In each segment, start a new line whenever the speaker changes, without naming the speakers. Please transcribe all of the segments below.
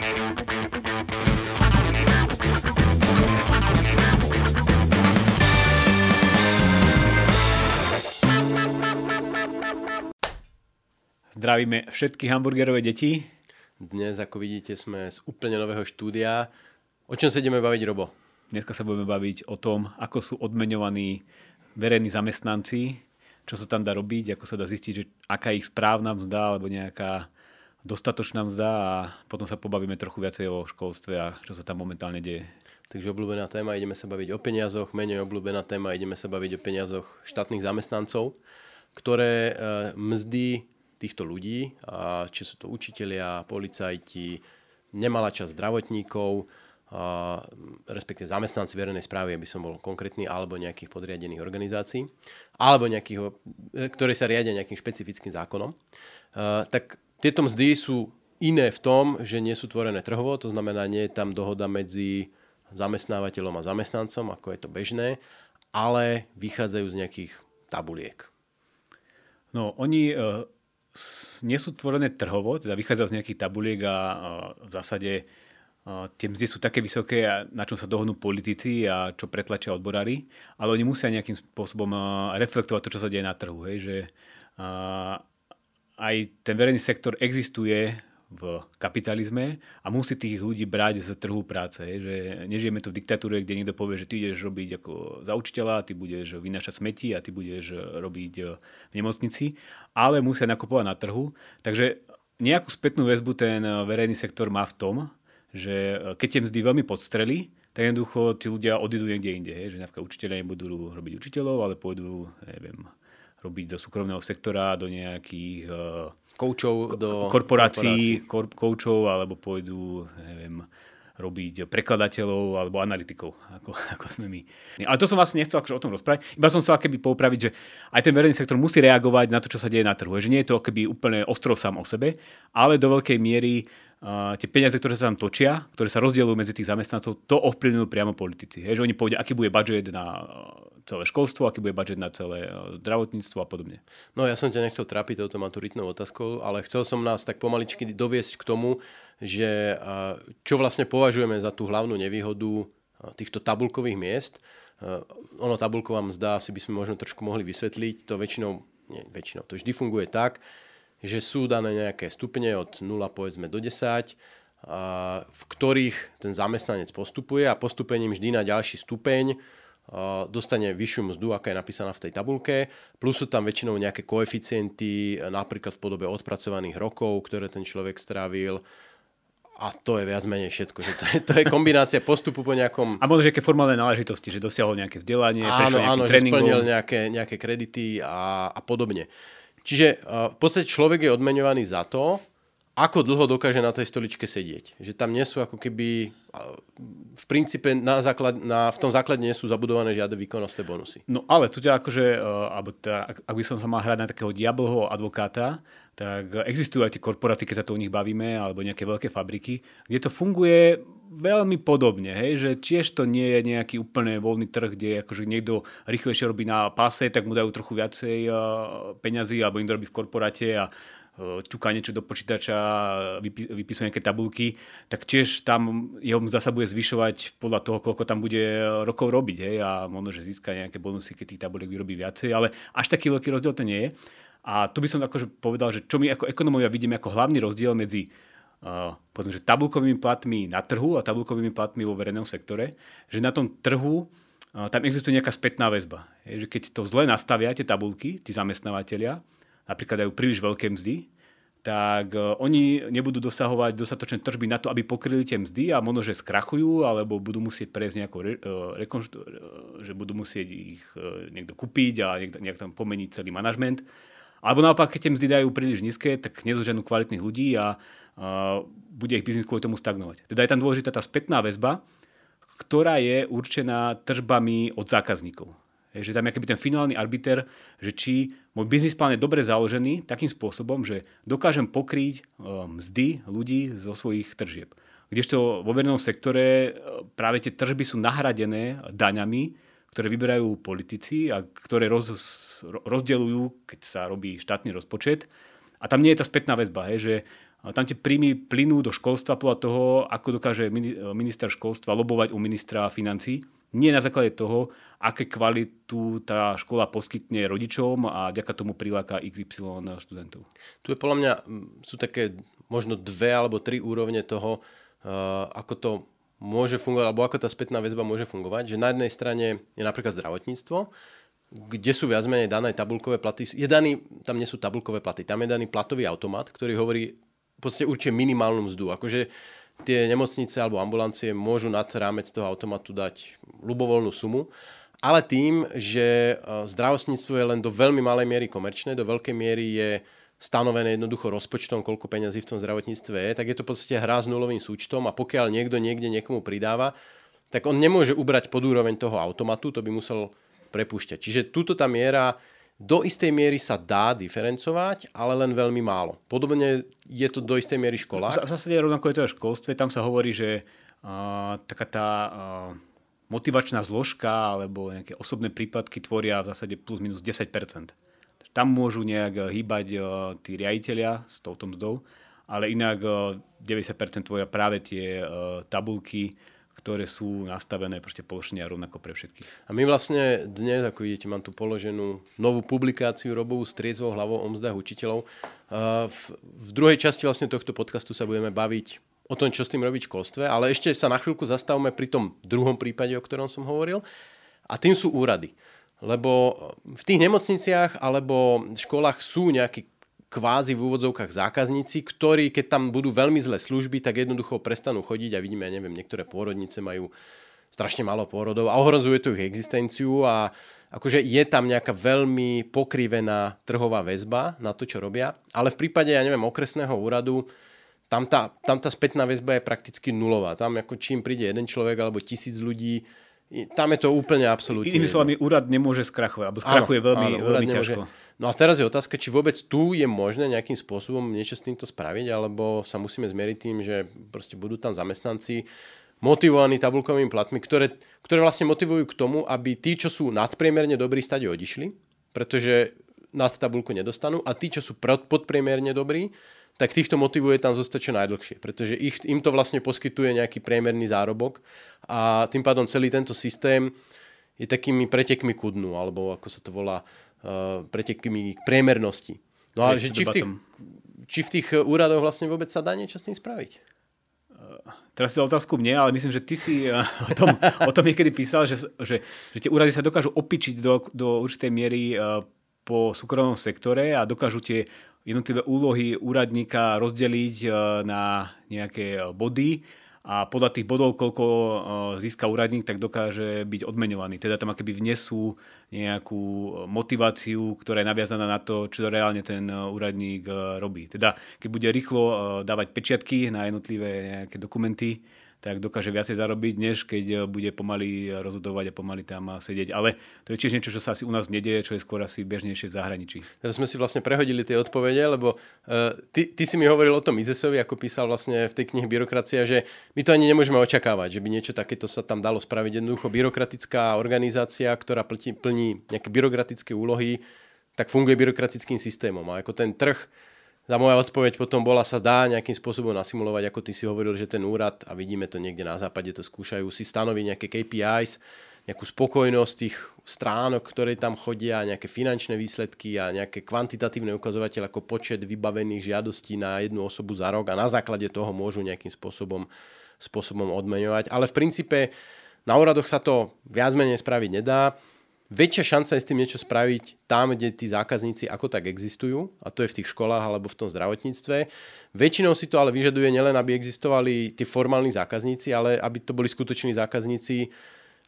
Zdravíme všetky hamburgerové deti.
Dnes, ako vidíte, sme z úplne nového štúdia. O čom sa ideme baviť, Robo?
Dneska sa budeme baviť o tom, ako sú odmeňovaní verejní zamestnanci, čo sa tam dá robiť, ako sa dá zistiť, že aká je ich správna mzda alebo nejaká dostatočná mzda a potom sa pobavíme trochu viacej o školstve a čo sa tam momentálne deje.
Takže obľúbená téma, ideme sa baviť o peniazoch, menej obľúbená téma, ideme sa baviť o peniazoch štátnych zamestnancov, ktoré e, mzdy týchto ľudí, či sú to učitelia, policajti, nemalá časť zdravotníkov, a, respektíve zamestnanci verejnej správy, aby som bol konkrétny, alebo nejakých podriadených organizácií, alebo nejakých, e, ktoré sa riadia nejakým špecifickým zákonom, a, tak tieto mzdy sú iné v tom, že nie sú tvorené trhovo, to znamená, nie je tam dohoda medzi zamestnávateľom a zamestnancom, ako je to bežné, ale vychádzajú z nejakých tabuliek.
No, oni uh nie sú tvorené trhovo, teda vychádzajú z nejakých tabuliek a v zásade tie mzdy sú také vysoké, na čom sa dohodnú politici a čo pretlačia odborári, ale oni musia nejakým spôsobom reflektovať to, čo sa deje na trhu. Hej, že aj ten verejný sektor existuje v kapitalizme a musí tých ľudí brať z trhu práce. Že nežijeme tu v diktatúre, kde niekto povie, že ty ideš robiť ako za učiteľa, ty budeš vynašať smeti a ty budeš robiť e, v nemocnici, ale musia nakupovať na trhu. Takže nejakú spätnú väzbu ten verejný sektor má v tom, že e, keď tie mzdy veľmi podstreli, tak jednoducho tí ľudia odídu niekde inde. Že napríklad učiteľia nebudú robiť učiteľov, ale pôjdu, neviem, robiť do súkromného sektora, do nejakých uh,
koučov do
korporácií, korporácií. koučov, alebo pôjdu, neviem, robiť prekladateľov alebo analytikov, ako, ako sme my. Ale to som vlastne nechcel akože o tom rozprávať. Iba som sa keby poupraviť, že aj ten verejný sektor musí reagovať na to, čo sa deje na trhu. Že nie je to keby úplne ostrov sám o sebe, ale do veľkej miery tie peniaze, ktoré sa tam točia, ktoré sa rozdielujú medzi tých zamestnancov, to ovplyvňujú priamo politici. Hej, že oni povedia, aký bude budget na celé školstvo, aký bude budget na celé zdravotníctvo a podobne.
No ja som ťa nechcel trápiť touto maturitnou otázkou, ale chcel som nás tak pomaličky doviesť k tomu, že čo vlastne považujeme za tú hlavnú nevýhodu týchto tabulkových miest. Ono tabulková mzda si by sme možno trošku mohli vysvetliť. To väčšinou, nie väčšinou, to vždy funguje tak, že sú dané nejaké stupne od 0 povedzme do 10, v ktorých ten zamestnanec postupuje a postupením vždy na ďalší stupeň dostane vyššiu mzdu, aká je napísaná v tej tabulke, plus sú tam väčšinou nejaké koeficienty, napríklad v podobe odpracovaných rokov, ktoré ten človek strávil, a to je viac menej všetko. Že to, je, to je kombinácia postupu po nejakom...
A možno nejaké formálne náležitosti, že dosiahol nejaké vzdelanie,
áno, áno, že splnil nejaké, nejaké kredity a, a podobne. Čiže uh, v podstate človek je odmeňovaný za to, ako dlho dokáže na tej stoličke sedieť. Že tam nie sú ako keby, v princípe na základ, na, v tom základe nie sú zabudované žiadne výkonnostné bonusy.
No ale tu ťa akože, uh, alebo teda, ak by som sa mal hrať na takého diablho advokáta, tak existujú aj tie korporáty, keď sa to o nich bavíme, alebo nejaké veľké fabriky, kde to funguje veľmi podobne, hej, že tiež to nie je nejaký úplne voľný trh, kde akože niekto rýchlejšie robí na páse, tak mu dajú trochu viacej uh, peňazí, alebo im robí v korporáte a ťuká niečo do počítača, vypisuje nejaké tabulky, tak tiež tam jeho mzda sa bude zvyšovať podľa toho, koľko tam bude rokov robiť. Hej, a možno, že získa nejaké bonusy, keď tých tabuliek vyrobí viacej, ale až taký veľký rozdiel to nie je. A tu by som akože povedal, že čo my ako ekonomovia vidíme ako hlavný rozdiel medzi uh, povedzme, že tabulkovými platmi na trhu a tabulkovými platmi vo verejnom sektore, že na tom trhu uh, tam existuje nejaká spätná väzba. Je, že keď to zle nastavia tie tabulky, tí zamestnávateľia, napríklad dajú príliš veľké mzdy, tak uh, oni nebudú dosahovať dostatočné tržby na to, aby pokryli tie mzdy a možno, že skrachujú, alebo budú musieť prejsť nejakú re, uh, rekonštru, uh, že budú musieť ich niekto kúpiť a nejak, nejak tam pomeniť celý manažment. Alebo naopak, keď tie mzdy dajú príliš nízke, tak nezoženú kvalitných ľudí a uh, bude ich biznis kvôli tomu stagnovať. Teda je tam dôležitá tá spätná väzba, ktorá je určená tržbami od zákazníkov. Je, že tam je ten finálny arbiter, že či môj biznis plán je dobre založený takým spôsobom, že dokážem pokryť uh, mzdy ľudí zo svojich tržieb. Kdežto vo verejnom sektore uh, práve tie tržby sú nahradené daňami, ktoré vyberajú politici a ktoré roz, rozdeľujú, keď sa robí štátny rozpočet. A tam nie je tá spätná väzba, hej, že tam tie príjmy plynú do školstva podľa toho, ako dokáže minister školstva lobovať u ministra financí. Nie na základe toho, aké kvalitu tá škola poskytne rodičom a ďaká tomu priláka XY študentov.
Tu je podľa mňa, sú také možno dve alebo tri úrovne toho, ako to môže fungovať, alebo ako tá spätná väzba môže fungovať. Že na jednej strane je napríklad zdravotníctvo, kde sú viac menej dané tabulkové platy. Je daný, tam nie sú tabulkové platy, tam je daný platový automat, ktorý hovorí, v podstate určite minimálnu mzdu. Akože tie nemocnice alebo ambulancie môžu nad rámec toho automatu dať ľubovoľnú sumu, ale tým, že e, zdravotníctvo je len do veľmi malej miery komerčné, do veľkej miery je stanovené jednoducho rozpočtom, koľko peňazí v tom zdravotníctve je, tak je to v podstate hra s nulovým súčtom a pokiaľ niekto niekde niekomu pridáva, tak on nemôže ubrať pod úroveň toho automatu, to by musel prepúšťať. Čiže túto tá miera do istej miery sa dá diferencovať, ale len veľmi málo. Podobne je to do istej miery škola.
V zásade rovnako je to aj školstve. Tam sa hovorí, že uh, taká tá uh, motivačná zložka alebo nejaké osobné prípadky tvoria v zásade plus minus 10%. Tam môžu nejak hýbať uh, tí riaditeľia s touto mzdou, ale inak uh, 90% tvoria práve tie tabulky, ktoré sú nastavené proste položenia rovnako pre všetkých.
A my vlastne dnes, ako vidíte, mám tu položenú novú publikáciu Robovú s triezvou hlavou o mzdách učiteľov. V, v druhej časti vlastne tohto podcastu sa budeme baviť o tom, čo s tým robiť v školstve, ale ešte sa na chvíľku zastavme pri tom druhom prípade, o ktorom som hovoril. A tým sú úrady. Lebo v tých nemocniciach alebo školách sú nejakí kvázi v úvodzovkách zákazníci, ktorí keď tam budú veľmi zlé služby, tak jednoducho prestanú chodiť a vidíme, ja neviem, niektoré pôrodnice majú strašne málo pôrodov a ohrozuje to ich existenciu a akože je tam nejaká veľmi pokrivená trhová väzba na to, čo robia, ale v prípade, ja neviem, okresného úradu, tam tá, tam tá spätná väzba je prakticky nulová. Tam ako čím príde jeden človek alebo tisíc ľudí, tam je to úplne absolútne.
Inými slovami, úrad nemôže skrachovať, alebo skrachuje áno, veľmi, áno, veľmi ťažko.
No a teraz je otázka, či vôbec tu je možné nejakým spôsobom niečo s týmto spraviť, alebo sa musíme zmieriť tým, že proste budú tam zamestnanci motivovaní tabulkovými platmi, ktoré, ktoré vlastne motivujú k tomu, aby tí, čo sú nadpriemerne dobrí, stade odišli, pretože nad tabulku nedostanú a tí, čo sú podpriemerne dobrí, tak týchto motivuje tam zostať čo najdlhšie, pretože ich, im to vlastne poskytuje nejaký priemerný zárobok a tým pádom celý tento systém je takými pretekmi ku dnu, alebo ako sa to volá, uh, pretekmi k priemernosti. No a že či, v tých, či v tých úradoch vlastne vôbec sa dá niečo s tým spraviť?
Uh, teraz si otázku mne, ale myslím, že ty si o tom, o tom niekedy písal, že, že, že tie úrady sa dokážu opičiť do, do určitej miery po súkromnom sektore a dokážu tie jednotlivé úlohy úradníka rozdeliť e, na nejaké body a podľa tých bodov, koľko e, získa úradník, tak dokáže byť odmenovaný. Teda tam akéby vnesú nejakú motiváciu, ktorá je naviazaná na to, čo reálne ten úradník e, robí. Teda keď bude rýchlo dávať pečiatky na jednotlivé nejaké dokumenty, tak dokáže viacej zarobiť, než keď eh, bude pomaly rozhodovať a pomaly tam eh, sedieť. Ale to je tiež niečo, čo sa asi u nás nedieje, čo je skôr asi bežnejšie v zahraničí.
Teraz sme si vlastne prehodili tie odpovede, lebo uh, ty, ty si mi hovoril o tom Izesovi, ako písal vlastne v tej knihe Byrokracia, že my to ani nemôžeme očakávať, že by niečo takéto sa tam dalo spraviť. Jednoducho byrokratická organizácia, ktorá plní, plní nejaké byrokratické úlohy, tak funguje byrokratickým systémom. A ako ten trh tá moja odpoveď potom bola, sa dá nejakým spôsobom nasimulovať, ako ty si hovoril, že ten úrad, a vidíme to niekde na západe, to skúšajú, si stanoviť nejaké KPIs, nejakú spokojnosť tých stránok, ktoré tam chodia, nejaké finančné výsledky a nejaké kvantitatívne ukazovateľ ako počet vybavených žiadostí na jednu osobu za rok a na základe toho môžu nejakým spôsobom, spôsobom odmeňovať. Ale v princípe na úradoch sa to viac menej spraviť nedá väčšia šanca je s tým niečo spraviť tam, kde tí zákazníci ako tak existujú, a to je v tých školách alebo v tom zdravotníctve. Väčšinou si to ale vyžaduje nielen, aby existovali tí formálni zákazníci, ale aby to boli skutoční zákazníci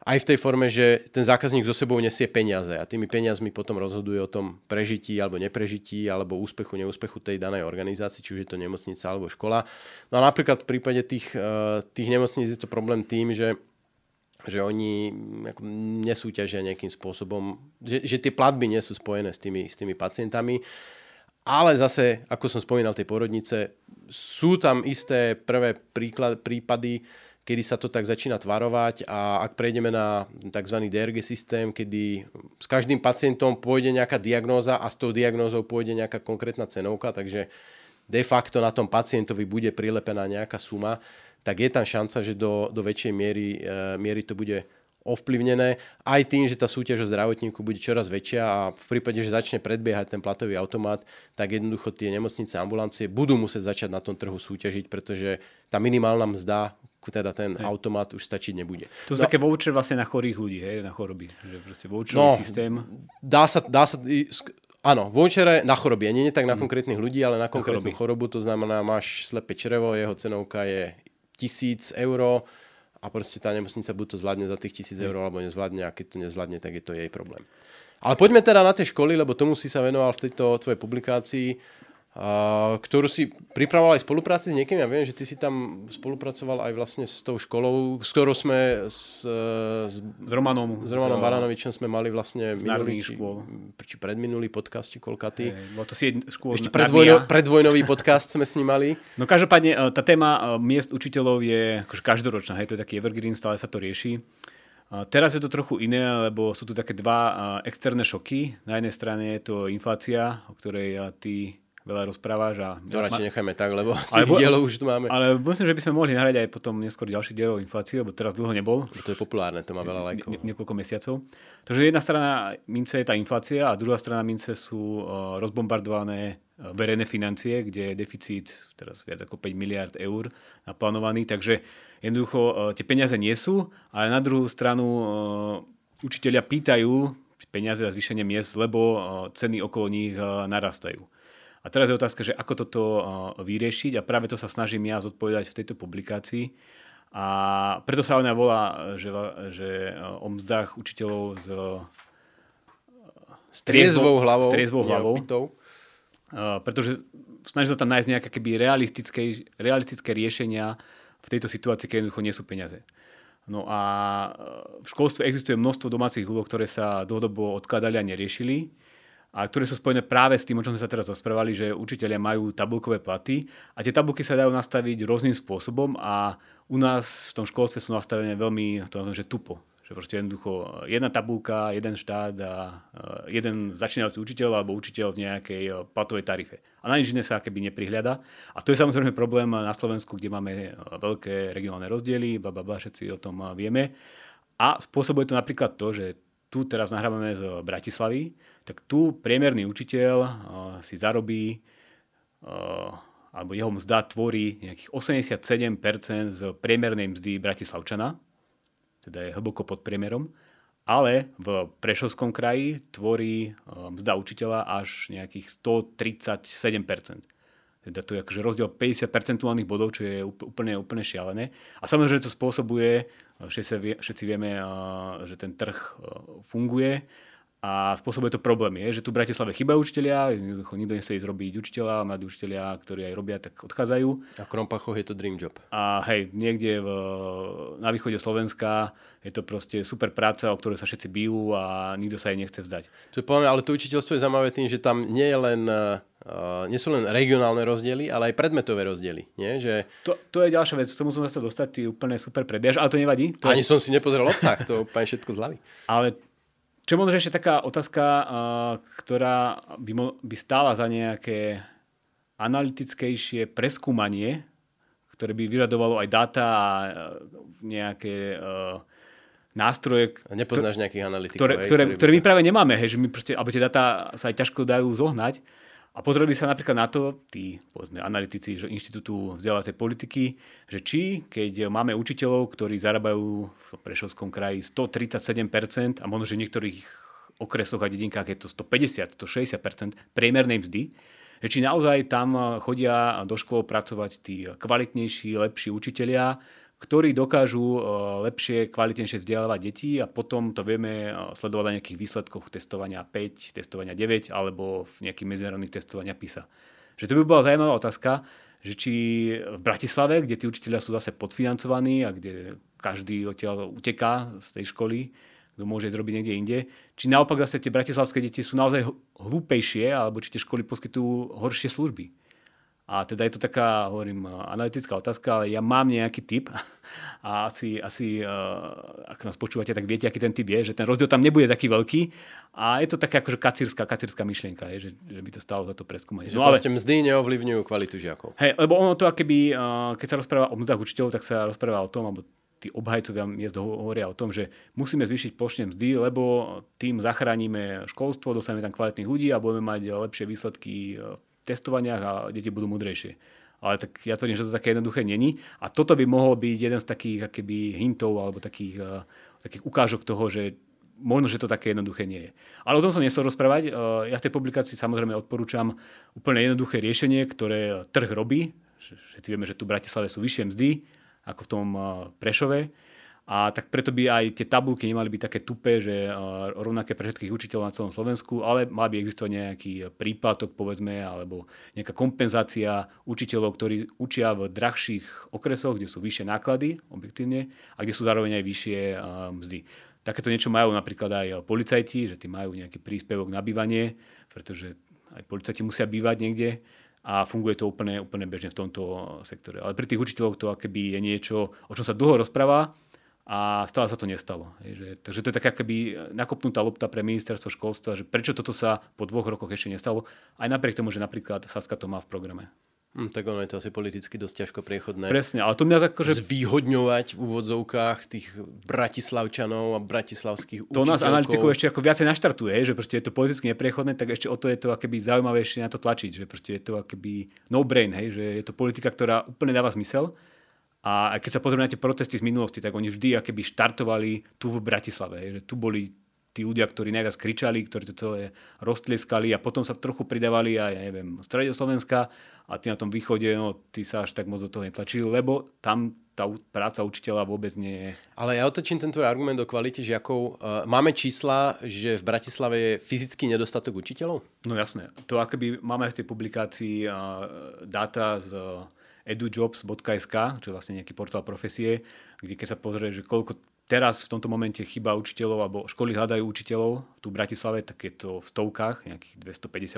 aj v tej forme, že ten zákazník so sebou nesie peniaze a tými peniazmi potom rozhoduje o tom prežití alebo neprežití alebo úspechu, neúspechu tej danej organizácii, či už je to nemocnica alebo škola. No a napríklad v prípade tých, eh, tých nemocníc je to problém tým, že že oni ako, nesúťažia nejakým spôsobom, že, že tie platby nie sú spojené s tými, s tými pacientami. Ale zase, ako som spomínal, tej porodnice, sú tam isté prvé príklad, prípady, kedy sa to tak začína tvarovať a ak prejdeme na tzv. DRG systém, kedy s každým pacientom pôjde nejaká diagnóza a s tou diagnózou pôjde nejaká konkrétna cenovka, takže de facto na tom pacientovi bude prilepená nejaká suma, tak je tam šanca, že do, do väčšej miery, e, miery to bude ovplyvnené aj tým, že tá súťaž o zdravotníku bude čoraz väčšia a v prípade, že začne predbiehať ten platový automat, tak jednoducho tie nemocnice ambulancie budú musieť začať na tom trhu súťažiť, pretože tá minimálna mzda, teda ten hej. automat už stačiť nebude.
To sú no, také voucher vlastne na chorých ľudí, hej, na choroby. Že proste voucherový no, systém.
Dá sa, dá sa, Áno, vouchere na choroby, nie, nie tak na mm. konkrétnych ľudí, ale na konkrétnu na chorobu, to znamená, máš slepé črevo, jeho cenovka je tisíc eur a proste tá nemocnica buď to zvládne za tých tisíc eur, alebo nezvládne a keď to nezvládne, tak je to jej problém. Ale poďme teda na tie školy, lebo tomu si sa venoval v tejto tvojej publikácii ktorú si pripravoval aj v spolupráci s niekým. Ja viem, že ty si tam spolupracoval aj vlastne s tou školou, s ktorou sme s,
s, s Romanom,
s Romanom Baranovičom sme mali vlastne
minulý, či,
či predminulý podcast, či kolkaty.
Hey, to si škôl
Ešte predvojno, predvojnový podcast sme s ním mali.
No každopádne, e, tá téma e, miest učiteľov je akože každoročná, hej, to je taký evergreen, stále sa to rieši. Teraz je to trochu iné, lebo sú tu také dva e, externé šoky. Na jednej strane je to inflácia, o ktorej ty veľa rozprávaš. A...
To radšej nechajme tak, lebo ale, dielov už tu máme.
Ale myslím, že by sme mohli nahrať aj potom neskôr ďalší diel o inflácii, lebo teraz dlho nebol.
To je populárne, to má veľa lajkov.
Nie, niekoľko mesiacov. Takže jedna strana mince je tá inflácia a druhá strana mince sú uh, rozbombardované uh, verejné financie, kde je deficit teraz viac ako 5 miliard eur naplánovaný. Takže jednoducho uh, tie peniaze nie sú, ale na druhú stranu uh, učiteľia pýtajú peniaze a zvýšenie miest, lebo uh, ceny okolo nich narastajú. A teraz je otázka, že ako toto vyriešiť a práve to sa snažím ja zodpovedať v tejto publikácii. A preto sa ona volá, že, že o mzdách učiteľov s,
s triezvou hlavou.
S triezvou hlavou. Pretože snažím sa tam nájsť nejaké keby realistické, realistické riešenia v tejto situácii, keď jednoducho nie sú peniaze. No a v školstve existuje množstvo domácich úloh, ktoré sa dlhodobo odkladali a neriešili a ktoré sú spojené práve s tým, o čom sme sa teraz rozprávali, že učiteľia majú tabulkové platy a tie tabulky sa dajú nastaviť rôznym spôsobom a u nás v tom školstve sú nastavené veľmi, to nazviem, že tupo. Že proste jednoducho jedna tabulka, jeden štát a e, jeden začínajúci učiteľ alebo učiteľ v nejakej e, platovej tarife. A na nič iné sa keby neprihľada. A to je samozrejme problém na Slovensku, kde máme veľké regionálne rozdiely, bla, všetci o tom vieme. A spôsobuje to napríklad to, že tu teraz nahrávame z Bratislavy, tak tu priemerný učiteľ uh, si zarobí uh, alebo jeho mzda tvorí nejakých 87% z priemernej mzdy Bratislavčana, teda je hlboko pod priemerom, ale v Prešovskom kraji tvorí uh, mzda učiteľa až nejakých 137%. Teda to je akože rozdiel 50 percentuálnych bodov, čo je úplne, úplne šialené. A samozrejme, to spôsobuje, všetci vieme, že ten trh funguje a spôsobuje to problémy, je, že tu v Bratislave chýbajú učiteľia, nikto nechce ísť robiť učiteľa, mladí učiteľia, ktorí aj robia, tak odchádzajú.
A v Krompachoch je to dream job.
A hej, niekde v, na východe Slovenska je to proste super práca, o ktorú sa všetci bijú a nikto sa jej nechce vzdať.
To je poviem, ale to učiteľstvo je zaujímavé tým, že tam nie je len Uh, nie sú len regionálne rozdiely, ale aj predmetové rozdiely. Nie? Že...
To, to je ďalšia vec, k tomu som sa dostať, ty úplne super predbiaž, ale to nevadí. To
Ani som si nepozrel obsah, to úplne všetko zľavy.
Ale čo možno ešte taká otázka, ktorá by, mo- by stála za nejaké analytickejšie preskúmanie, ktoré by vyžadovalo aj dáta a nejaké uh, nástroje.
A nepoznáš nejakých analytikov.
Ktoré, ktoré, ktoré, ktoré my práve nemáme, hej, že my proste, alebo tie dáta sa aj ťažko dajú zohnať. A pozreli sa napríklad na to, tí povedzme, analytici že Inštitútu vzdelávacej politiky, že či, keď máme učiteľov, ktorí zarábajú v Prešovskom kraji 137% a možno, že v niektorých okresoch a dedinkách je to 150, 160% priemernej mzdy, že či naozaj tam chodia do škôl pracovať tí kvalitnejší, lepší učitelia, ktorí dokážu eh, lepšie, kvalitnejšie vzdelávať deti a potom to vieme eh, sledovať na nejakých výsledkoch testovania 5, testovania 9 alebo v nejakých medzinárodných testovania PISA. Že to by bola zaujímavá otázka, že či v Bratislave, kde tí učiteľia sú zase podfinancovaní a kde každý odtiaľ uteká z tej školy, kto môže zrobiť niekde inde, či naopak zase tie bratislavské deti sú naozaj hlúpejšie, alebo či tie školy poskytujú horšie služby. A teda je to taká, hovorím, analytická otázka, ale ja mám nejaký typ a asi, asi ak nás počúvate, tak viete, aký ten typ je, že ten rozdiel tam nebude taký veľký a je to taká akože kacírska, kacírska myšlienka, je, že, že by to stalo za to preskúmať.
Že no, ale... mzdy neovlivňujú kvalitu žiakov.
Hej, lebo ono to, keby, keď sa rozpráva o mzdách učiteľov, tak sa rozpráva o tom, alebo tí obhajcovia miest hovoria o tom, že musíme zvýšiť plošne mzdy, lebo tým zachránime školstvo, dostaneme tam kvalitných ľudí a budeme mať lepšie výsledky v testovaniach a deti budú mudrejšie. Ale tak ja tvrdím, že to také jednoduché není. A toto by mohol byť jeden z takých akéby hintov alebo takých, uh, takých ukážok toho, že možno, že to také jednoduché nie je. Ale o tom som nechcel rozprávať. Uh, ja v tej publikácii samozrejme odporúčam úplne jednoduché riešenie, ktoré trh robí. Všetci vieme, že tu v Bratislave sú vyššie mzdy, ako v tom eh, Prešove. A tak preto by aj tie tabulky nemali byť také tupé, že rovnaké pre všetkých učiteľov na celom Slovensku, ale mal by existovať nejaký príplatok, povedzme, alebo nejaká kompenzácia učiteľov, ktorí učia v drahších okresoch, kde sú vyššie náklady, objektívne, a kde sú zároveň aj vyššie mzdy. Takéto niečo majú napríklad aj policajti, že tí majú nejaký príspevok na bývanie, pretože aj policajti musia bývať niekde a funguje to úplne, úplne bežne v tomto sektore. Ale pri tých učiteľoch to akoby je niečo, o čom sa dlho rozpráva a stále sa to nestalo. že, takže to je taká akoby nakopnutá lopta pre ministerstvo školstva, že prečo toto sa po dvoch rokoch ešte nestalo, aj napriek tomu, že napríklad Saska to má v programe.
Hm, tak ono je to asi politicky dosť ťažko priechodné.
Presne, ale to mňa akože...
Zvýhodňovať v úvodzovkách tých bratislavčanov a bratislavských
To nás analytikov ešte ako viacej naštartuje, že proste je to politicky nepriechodné, tak ešte o to je to akoby zaujímavejšie na to tlačiť, že proste je to akoby no brain, hej, že je to politika, ktorá úplne dáva zmysel. A keď sa pozrieme na tie protesty z minulosti, tak oni vždy akoby štartovali tu v Bratislave, že tu boli tí ľudia, ktorí najviac kričali, ktorí to celé roztlieskali a potom sa trochu pridávali aj, ja neviem, strede Slovenska a tí na tom východe, no, tí sa až tak moc do toho netlačili, lebo tam tá práca učiteľa vôbec nie je.
Ale ja otočím ten tvoj argument o kvalite žiakov. E, máme čísla, že v Bratislave je fyzický nedostatok učiteľov?
No jasné. To akoby máme v tej publikácii dáta z edujobs.sk, čo je vlastne nejaký portál profesie, kde keď sa pozrie, že koľko teraz v tomto momente chyba učiteľov, alebo školy hľadajú učiteľov tu v Bratislave, tak je to v stovkách, nejakých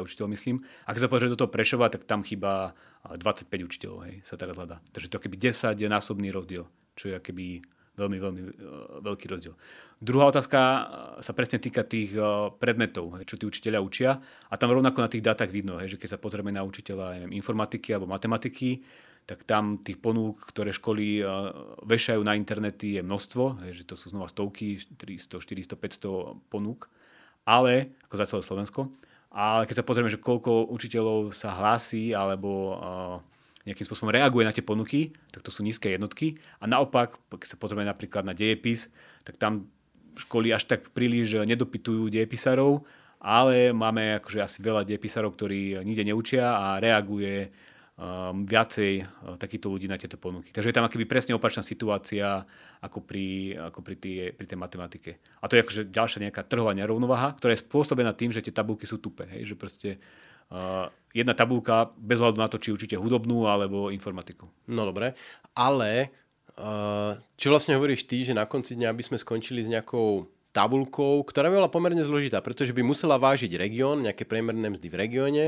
250 učiteľov myslím. Ak sa pozrie do toho Prešova, tak tam chyba 25 učiteľov, hej, sa teraz hľadá. Takže to keby 10 je násobný rozdiel, čo je keby veľmi, veľmi uh, veľký rozdiel. Druhá otázka e, sa presne týka tých uh, predmetov, hej, čo tí učiteľia učia. A tam rovnako na tých dátach vidno, hej, že keď sa pozrieme na učiteľa neviem, informatiky alebo matematiky, tak tam tých ponúk, ktoré školy vešajú na internety je množstvo, že to sú znova stovky, 300, 400, 500 ponúk, ale, ako za celé Slovensko, ale keď sa pozrieme, že koľko učiteľov sa hlási alebo nejakým spôsobom reaguje na tie ponuky, tak to sú nízke jednotky. A naopak, keď sa pozrieme napríklad na dejepis, tak tam školy až tak príliš nedopytujú dejepisárov, ale máme akože asi veľa dejepisárov, ktorí nikde neučia a reaguje um, viacej uh, takýchto ľudí na tieto ponuky. Takže je tam akoby presne opačná situácia ako pri, ako pri, tý, pri tej matematike. A to je akože ďalšia nejaká trhová nerovnováha, ktorá je spôsobená tým, že tie tabulky sú tupé. Hej? Že proste uh, jedna tabulka bez hľadu na to, či učíte hudobnú alebo informatiku.
No dobre, ale uh, čo vlastne hovoríš ty, že na konci dňa by sme skončili s nejakou tabulkou, ktorá by bola pomerne zložitá, pretože by musela vážiť región, nejaké priemerné mzdy v regióne,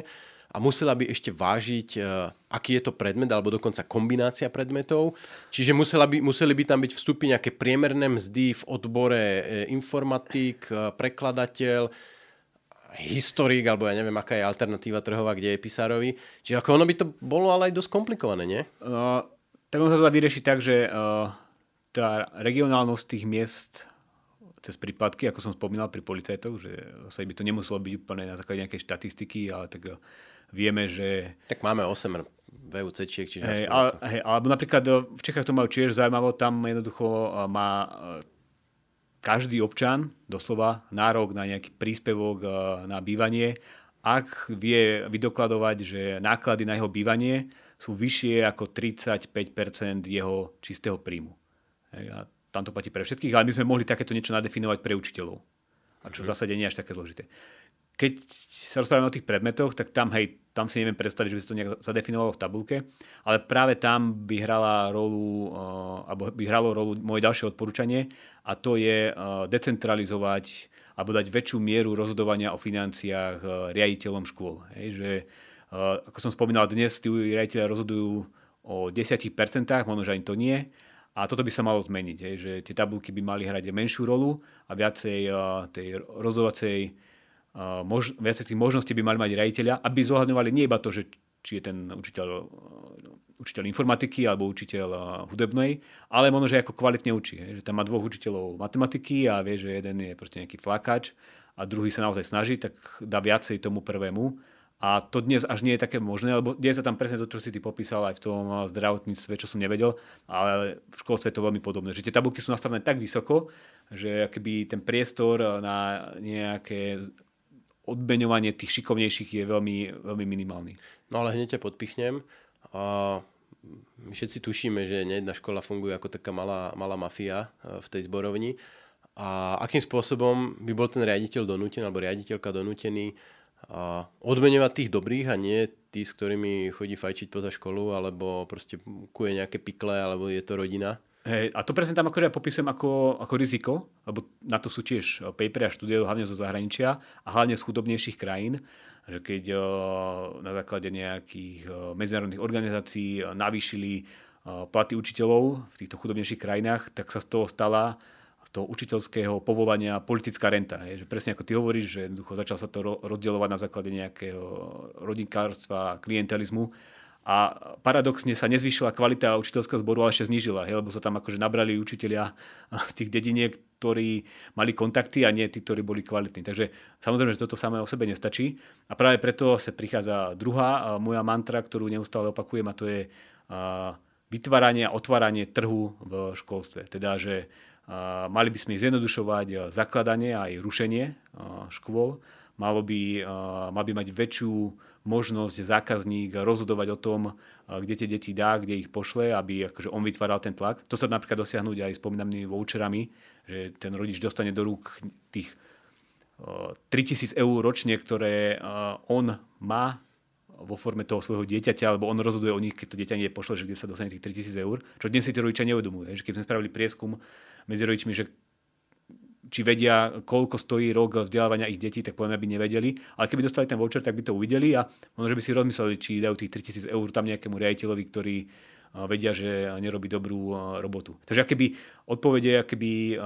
a musela by ešte vážiť, e, aký je to predmet, alebo dokonca kombinácia predmetov. Čiže musela by, museli by tam byť vstupy nejaké priemerné mzdy v odbore e, informatik, e, prekladateľ, historik, alebo ja neviem, aká je alternatíva trhová, kde je písarovi. Čiže ako ono by to bolo ale aj dosť komplikované, nie? Uh,
tak ono sa to vyriešiť tak, že uh, tá regionálnosť tých miest cez prípadky, ako som spomínal pri policajtoch, že sa by to nemuselo byť úplne na základe nejakej štatistiky, ale tak vieme, že...
Tak máme 8 VUC-čiek, čiže...
Hej, ale, hej, alebo napríklad eh, v Čechách to majú tiež zaujímavo, tam jednoducho eh, má eh, každý občan doslova nárok na nejaký príspevok na bývanie, ak vie vydokladovať, že náklady na jeho bývanie sú vyššie ako 35% jeho čistého príjmu. A tam to platí pre všetkých, ale my sme mohli takéto niečo nadefinovať pre učiteľov. A čo v zásade nie je až také zložité keď sa rozprávame o tých predmetoch, tak tam, hej, tam si neviem predstaviť, že by sa to nejak zadefinovalo v tabulke, ale práve tam by hrala rolu, uh, alebo by hralo rolu moje ďalšie odporúčanie a to je uh, decentralizovať alebo dať väčšiu mieru rozhodovania o financiách uh, riaditeľom škôl. Hej, že ako som spomínal, dnes tí riaditeľia rozhodujú o 10%, možno, že ani to nie. A toto by sa malo zmeniť, hej, že tie tabulky by mali hrať menšiu rolu a viacej uh, tej rozhodovacej uh, mož, viacej tých možností by mali mať riaditeľia, aby zohľadňovali nie iba to, že či je ten učiteľ, uh, učiteľ informatiky alebo učiteľ uh, hudebnej, ale možno, že ako kvalitne učí. Že tam má dvoch učiteľov matematiky a vie, že jeden je proste nejaký flakač a druhý sa naozaj snaží, tak dá viacej tomu prvému a to dnes až nie je také možné, lebo deje sa tam presne to, čo si ty popísal aj v tom zdravotníctve, čo som nevedel, ale v školstve je to veľmi podobné. Že tie tabulky sú nastavené tak vysoko, že keby ten priestor na nejaké odbeňovanie tých šikovnejších je veľmi, veľmi minimálny.
No ale hneď ťa podpichnem. A my všetci tušíme, že nejedna škola funguje ako taká malá, malá mafia e, v tej zborovni. A akým spôsobom by bol ten riaditeľ donútený alebo riaditeľka donútený a odmenovať tých dobrých a nie tí, s ktorými chodí fajčiť poza školu alebo proste kuje nejaké pikle alebo je to rodina.
Hey, a to presne tam akože ja popisujem ako, ako riziko, lebo na to sú tiež papery a štúdie hlavne zo zahraničia a hlavne z chudobnejších krajín, že keď o, na základe nejakých o, medzinárodných organizácií navýšili platy učiteľov v týchto chudobnejších krajinách, tak sa z toho stala toho učiteľského povolania politická renta. Je, že presne ako ty hovoríš, že jednoducho začal sa to rozdielovať na základe nejakého rodinkárstva, klientelizmu a paradoxne sa nezvýšila kvalita učiteľského zboru, ale ešte znížila, hej, lebo sa tam akože nabrali učiteľia z tých dediniek, ktorí mali kontakty a nie tí, ktorí boli kvalitní. Takže samozrejme, že toto samé o sebe nestačí a práve preto sa prichádza druhá moja mantra, ktorú neustále opakujem a to je vytváranie a otváranie trhu v školstve. Teda, že Mali by sme zjednodušovať zakladanie a aj rušenie škôl. Malo by, mal by mať väčšiu možnosť zákazník rozhodovať o tom, kde tie deti dá, kde ich pošle, aby akože on vytváral ten tlak. To sa napríklad dosiahnuť aj spomínanými voucherami, že ten rodič dostane do rúk tých 3000 eur ročne, ktoré on má vo forme toho svojho dieťaťa, alebo on rozhoduje o nich, keď to dieťa nie pošle, že kde sa dostane tých 3000 eur, čo dnes si tí rodičia neuvedomujú. Keď sme spravili prieskum medzi rodičmi, že či vedia, koľko stojí rok vzdelávania ich detí, tak poviem, aby nevedeli. Ale keby dostali ten voucher, tak by to uvideli a možno, že by si rozmysleli, či dajú tých 3000 eur tam nejakému riaditeľovi, ktorý vedia, že nerobí dobrú robotu. Takže akéby odpovede, akéby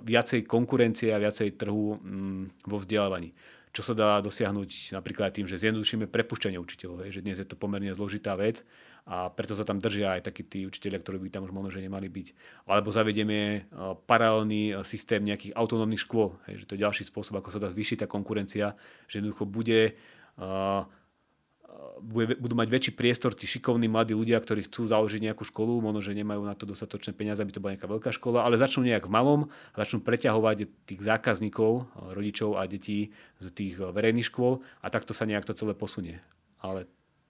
viacej konkurencie a viacej trhu mm, vo vzdelávaní čo sa dá dosiahnuť napríklad tým, že zjednodušíme prepušťanie učiteľov, že dnes je to pomerne zložitá vec a preto sa tam držia aj takí tí učiteľia, ktorí by tam už možno, že nemali byť. Alebo zavedieme e, paralelný e, systém nejakých autonómnych škôl, že to je ďalší spôsob, ako sa dá zvýšiť tá konkurencia, že jednoducho bude uh, budú mať väčší priestor tí šikovní mladí ľudia, ktorí chcú založiť nejakú školu, možno, že nemajú na to dostatočné peniaze, aby to bola nejaká veľká škola, ale začnú nejak v malom a začnú preťahovať tých zákazníkov, rodičov a detí z tých verejných škôl a takto sa nejak to celé posunie. Ale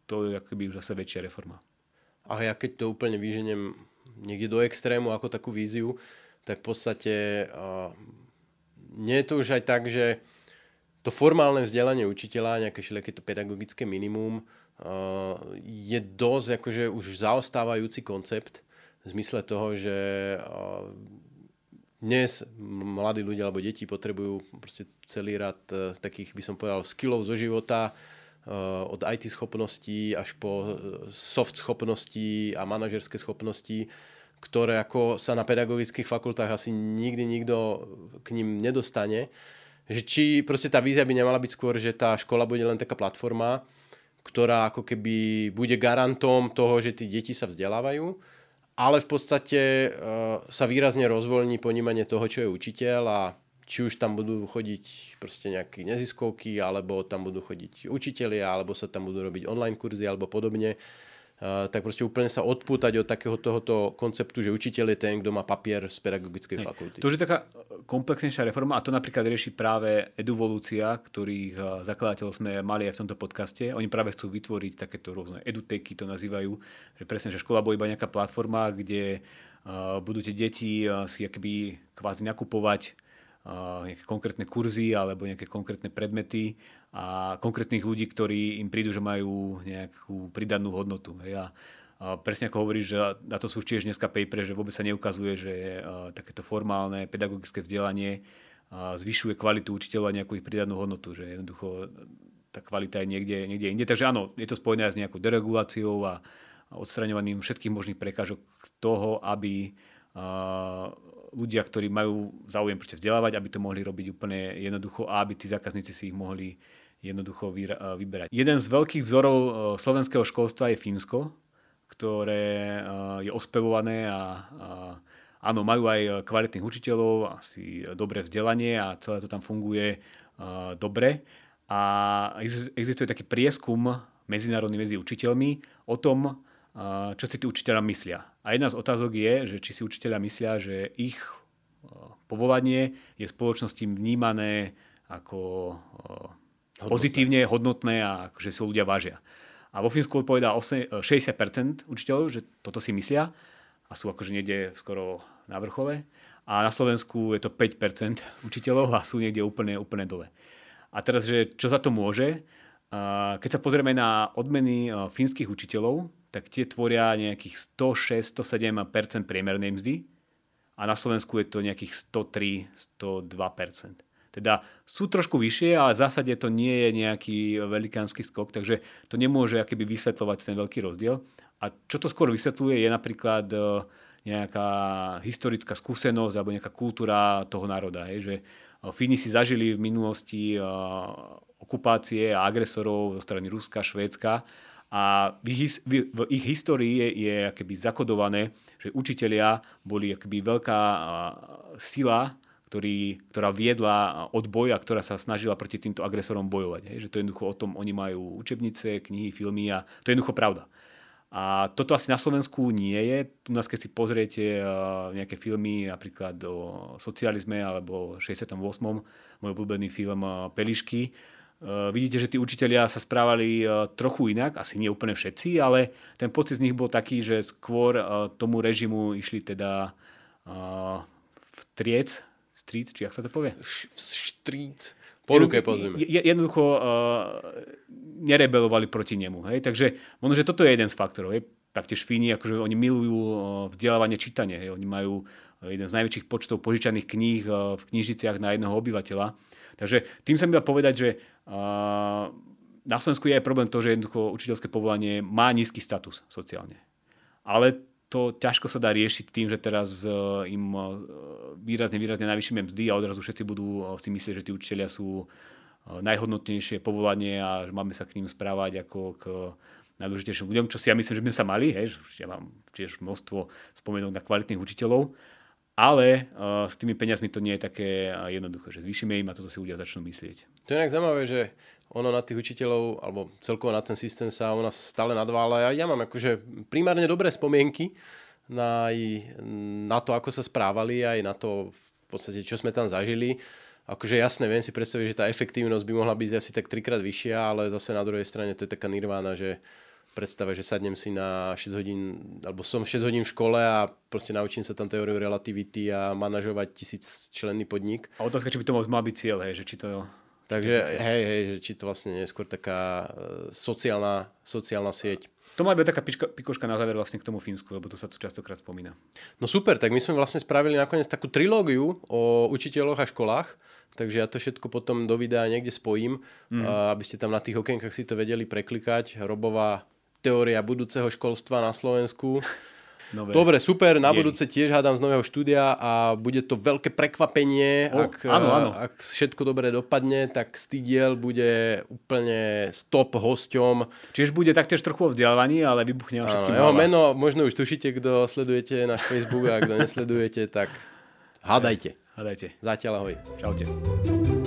to je akoby už zase väčšia reforma.
A ja keď to úplne vyženiem niekde do extrému ako takú víziu, tak v podstate uh, nie je to už aj tak, že to formálne vzdelanie učiteľa, nejaké všelijaké to pedagogické minimum, uh, je dosť akože už zaostávajúci koncept v zmysle toho, že uh, dnes mladí ľudia alebo deti potrebujú proste celý rad uh, takých, by som povedal, skillov zo života, od IT schopností až po soft schopností a manažerské schopnosti, ktoré ako sa na pedagogických fakultách asi nikdy nikto k ním nedostane. Že či proste tá vízia by nemala byť skôr, že tá škola bude len taká platforma, ktorá ako keby bude garantom toho, že tí deti sa vzdelávajú, ale v podstate uh, sa výrazne rozvoľní ponímanie toho, čo je učiteľ a či už tam budú chodiť proste nejaké neziskovky, alebo tam budú chodiť učitelia, alebo sa tam budú robiť online kurzy alebo podobne tak proste úplne sa odpútať od takého tohoto konceptu, že učiteľ je ten, kto má papier z pedagogickej
Hej.
fakulty.
To už je taká komplexnejšia reforma a to napríklad rieši práve Eduvolúcia, ktorých zakladateľov sme mali aj v tomto podcaste. Oni práve chcú vytvoriť takéto rôzne eduteky, to nazývajú, že presne, že škola bude iba nejaká platforma, kde budú tie deti si akoby kvázi nakupovať nejaké konkrétne kurzy alebo nejaké konkrétne predmety a konkrétnych ľudí, ktorí im prídu, že majú nejakú pridanú hodnotu. Hej. A, presne ako hovoríš, že na to sú tiež dneska paper, že vôbec sa neukazuje, že takéto formálne pedagogické vzdelanie zvyšuje kvalitu učiteľa a nejakú ich pridanú hodnotu. Že jednoducho tá kvalita je niekde, niekde inde. Takže áno, je to spojené aj s nejakou dereguláciou a, odstraňovaním všetkých možných prekážok toho, aby ľudia, ktorí majú záujem proste vzdelávať, aby to mohli robiť úplne jednoducho a aby tí zákazníci si ich mohli jednoducho vyberať. Jeden z veľkých vzorov slovenského školstva je Fínsko, ktoré je ospevované a, a áno, majú aj kvalitných učiteľov, asi dobré vzdelanie a celé to tam funguje dobre. A existuje taký prieskum medzinárodný medzi učiteľmi o tom, čo si tí učiteľa myslia. A jedna z otázok je, že či si učiteľa myslia, že ich povolanie je v spoločnosti vnímané ako hodnotné. pozitívne, hodnotné a že si ľudia vážia. A vo Fínsku odpovedá 60% učiteľov, že toto si myslia a sú akože niekde skoro na vrchole. A na Slovensku je to 5% učiteľov a sú niekde úplne, úplne dole. A teraz, že čo za to môže? Keď sa pozrieme na odmeny fínskych učiteľov, tak tie tvoria nejakých 106-107% priemernej mzdy a na Slovensku je to nejakých 103-102%. Teda sú trošku vyššie, ale v zásade to nie je nejaký velikánsky skok, takže to nemôže akoby vysvetľovať ten veľký rozdiel. A čo to skôr vysvetľuje je napríklad e, nejaká historická skúsenosť alebo nejaká kultúra toho národa. Hej, že e, Fíni si zažili v minulosti e, okupácie a agresorov zo strany Ruska, Švédska a v ich, v ich histórii je, je akoby zakodované, že učitelia boli akoby veľká sila ktorý, ktorá viedla odboj a ktorá sa snažila proti týmto agresorom bojovať. Hej? Že to je jednoducho o tom, oni majú učebnice, knihy, filmy a to je jednoducho pravda. A toto asi na Slovensku nie je. Tu nás, keď si pozriete nejaké filmy, napríklad o socializme alebo 68. môj obľúbený film Pelišky, vidíte, že tí učitelia sa správali trochu inak, asi nie úplne všetci, ale ten pocit z nich bol taký, že skôr tomu režimu išli teda v triec, Street, či ak sa to povie?
Street. Po ruke pozrieme.
Jednoducho uh, nerebelovali proti nemu. Hej? Takže možno, že toto je jeden z faktorov. Hej? Taktiež Fíni, akože oni milujú vzdelávanie čítanie. Hej? Oni majú jeden z najväčších počtov požičaných kníh v knižniciach na jedného obyvateľa. Takže tým sa mi dá povedať, že uh, na Slovensku je aj problém to, že jednoducho učiteľské povolanie má nízky status sociálne. Ale to ťažko sa dá riešiť tým, že teraz e, im e, výrazne, výrazne najvyššie mzdy a odrazu všetci budú e, si myslieť, že tí učiteľia sú najhodnotnejšie povolanie a že máme sa k ním správať ako k najdôležitejším ľuďom, čo si ja myslím, že by sme sa mali. Hej, že ja mám tiež množstvo spomenúk na kvalitných učiteľov, ale uh, s tými peniazmi to nie je také jednoduché, že zvýšime im a toto si ľudia začnú myslieť.
To je nejak zaujímavé, že ono na tých učiteľov, alebo celkovo na ten systém sa u nás stále nadvála. Ja, ja mám akože primárne dobré spomienky na, na to, ako sa správali, aj na to, v podstate, čo sme tam zažili. Akože jasné, viem si predstaviť, že tá efektívnosť by mohla byť asi tak trikrát vyššia, ale zase na druhej strane to je taká nirvána, že predstave, že sadnem si na 6 hodín, alebo som 6 hodín v škole a proste naučím sa tam teóriu relativity a manažovať tisíc členný podnik.
A otázka, či by to mal byť cieľ, hej, že či to
Takže hej, hej, že či to vlastne je skôr taká uh, sociálna, sociálna sieť.
To má byť taká pička, pikoška na záver vlastne k tomu Fínsku, lebo to sa tu častokrát spomína.
No super, tak my sme vlastne spravili nakoniec takú trilógiu o učiteľoch a školách, takže ja to všetko potom do videa niekde spojím, mm. aby ste tam na tých okenkách si to vedeli preklikať. Robová teória budúceho školstva na Slovensku. Nové. Dobre, super, na budúce tiež hádam z nového štúdia a bude to veľké prekvapenie, o, ak, áno, áno. ak všetko dobre dopadne, tak Stidiel bude úplne stop hosťom.
Čiže bude taktiež trochu o vzdelávaní, ale vybuchne o všetkým.
Jeho meno možno už tušíte, kto sledujete náš Facebook a kto nesledujete, tak hádajte.
Hádajte.
Zatiaľ ahoj.
Čaute.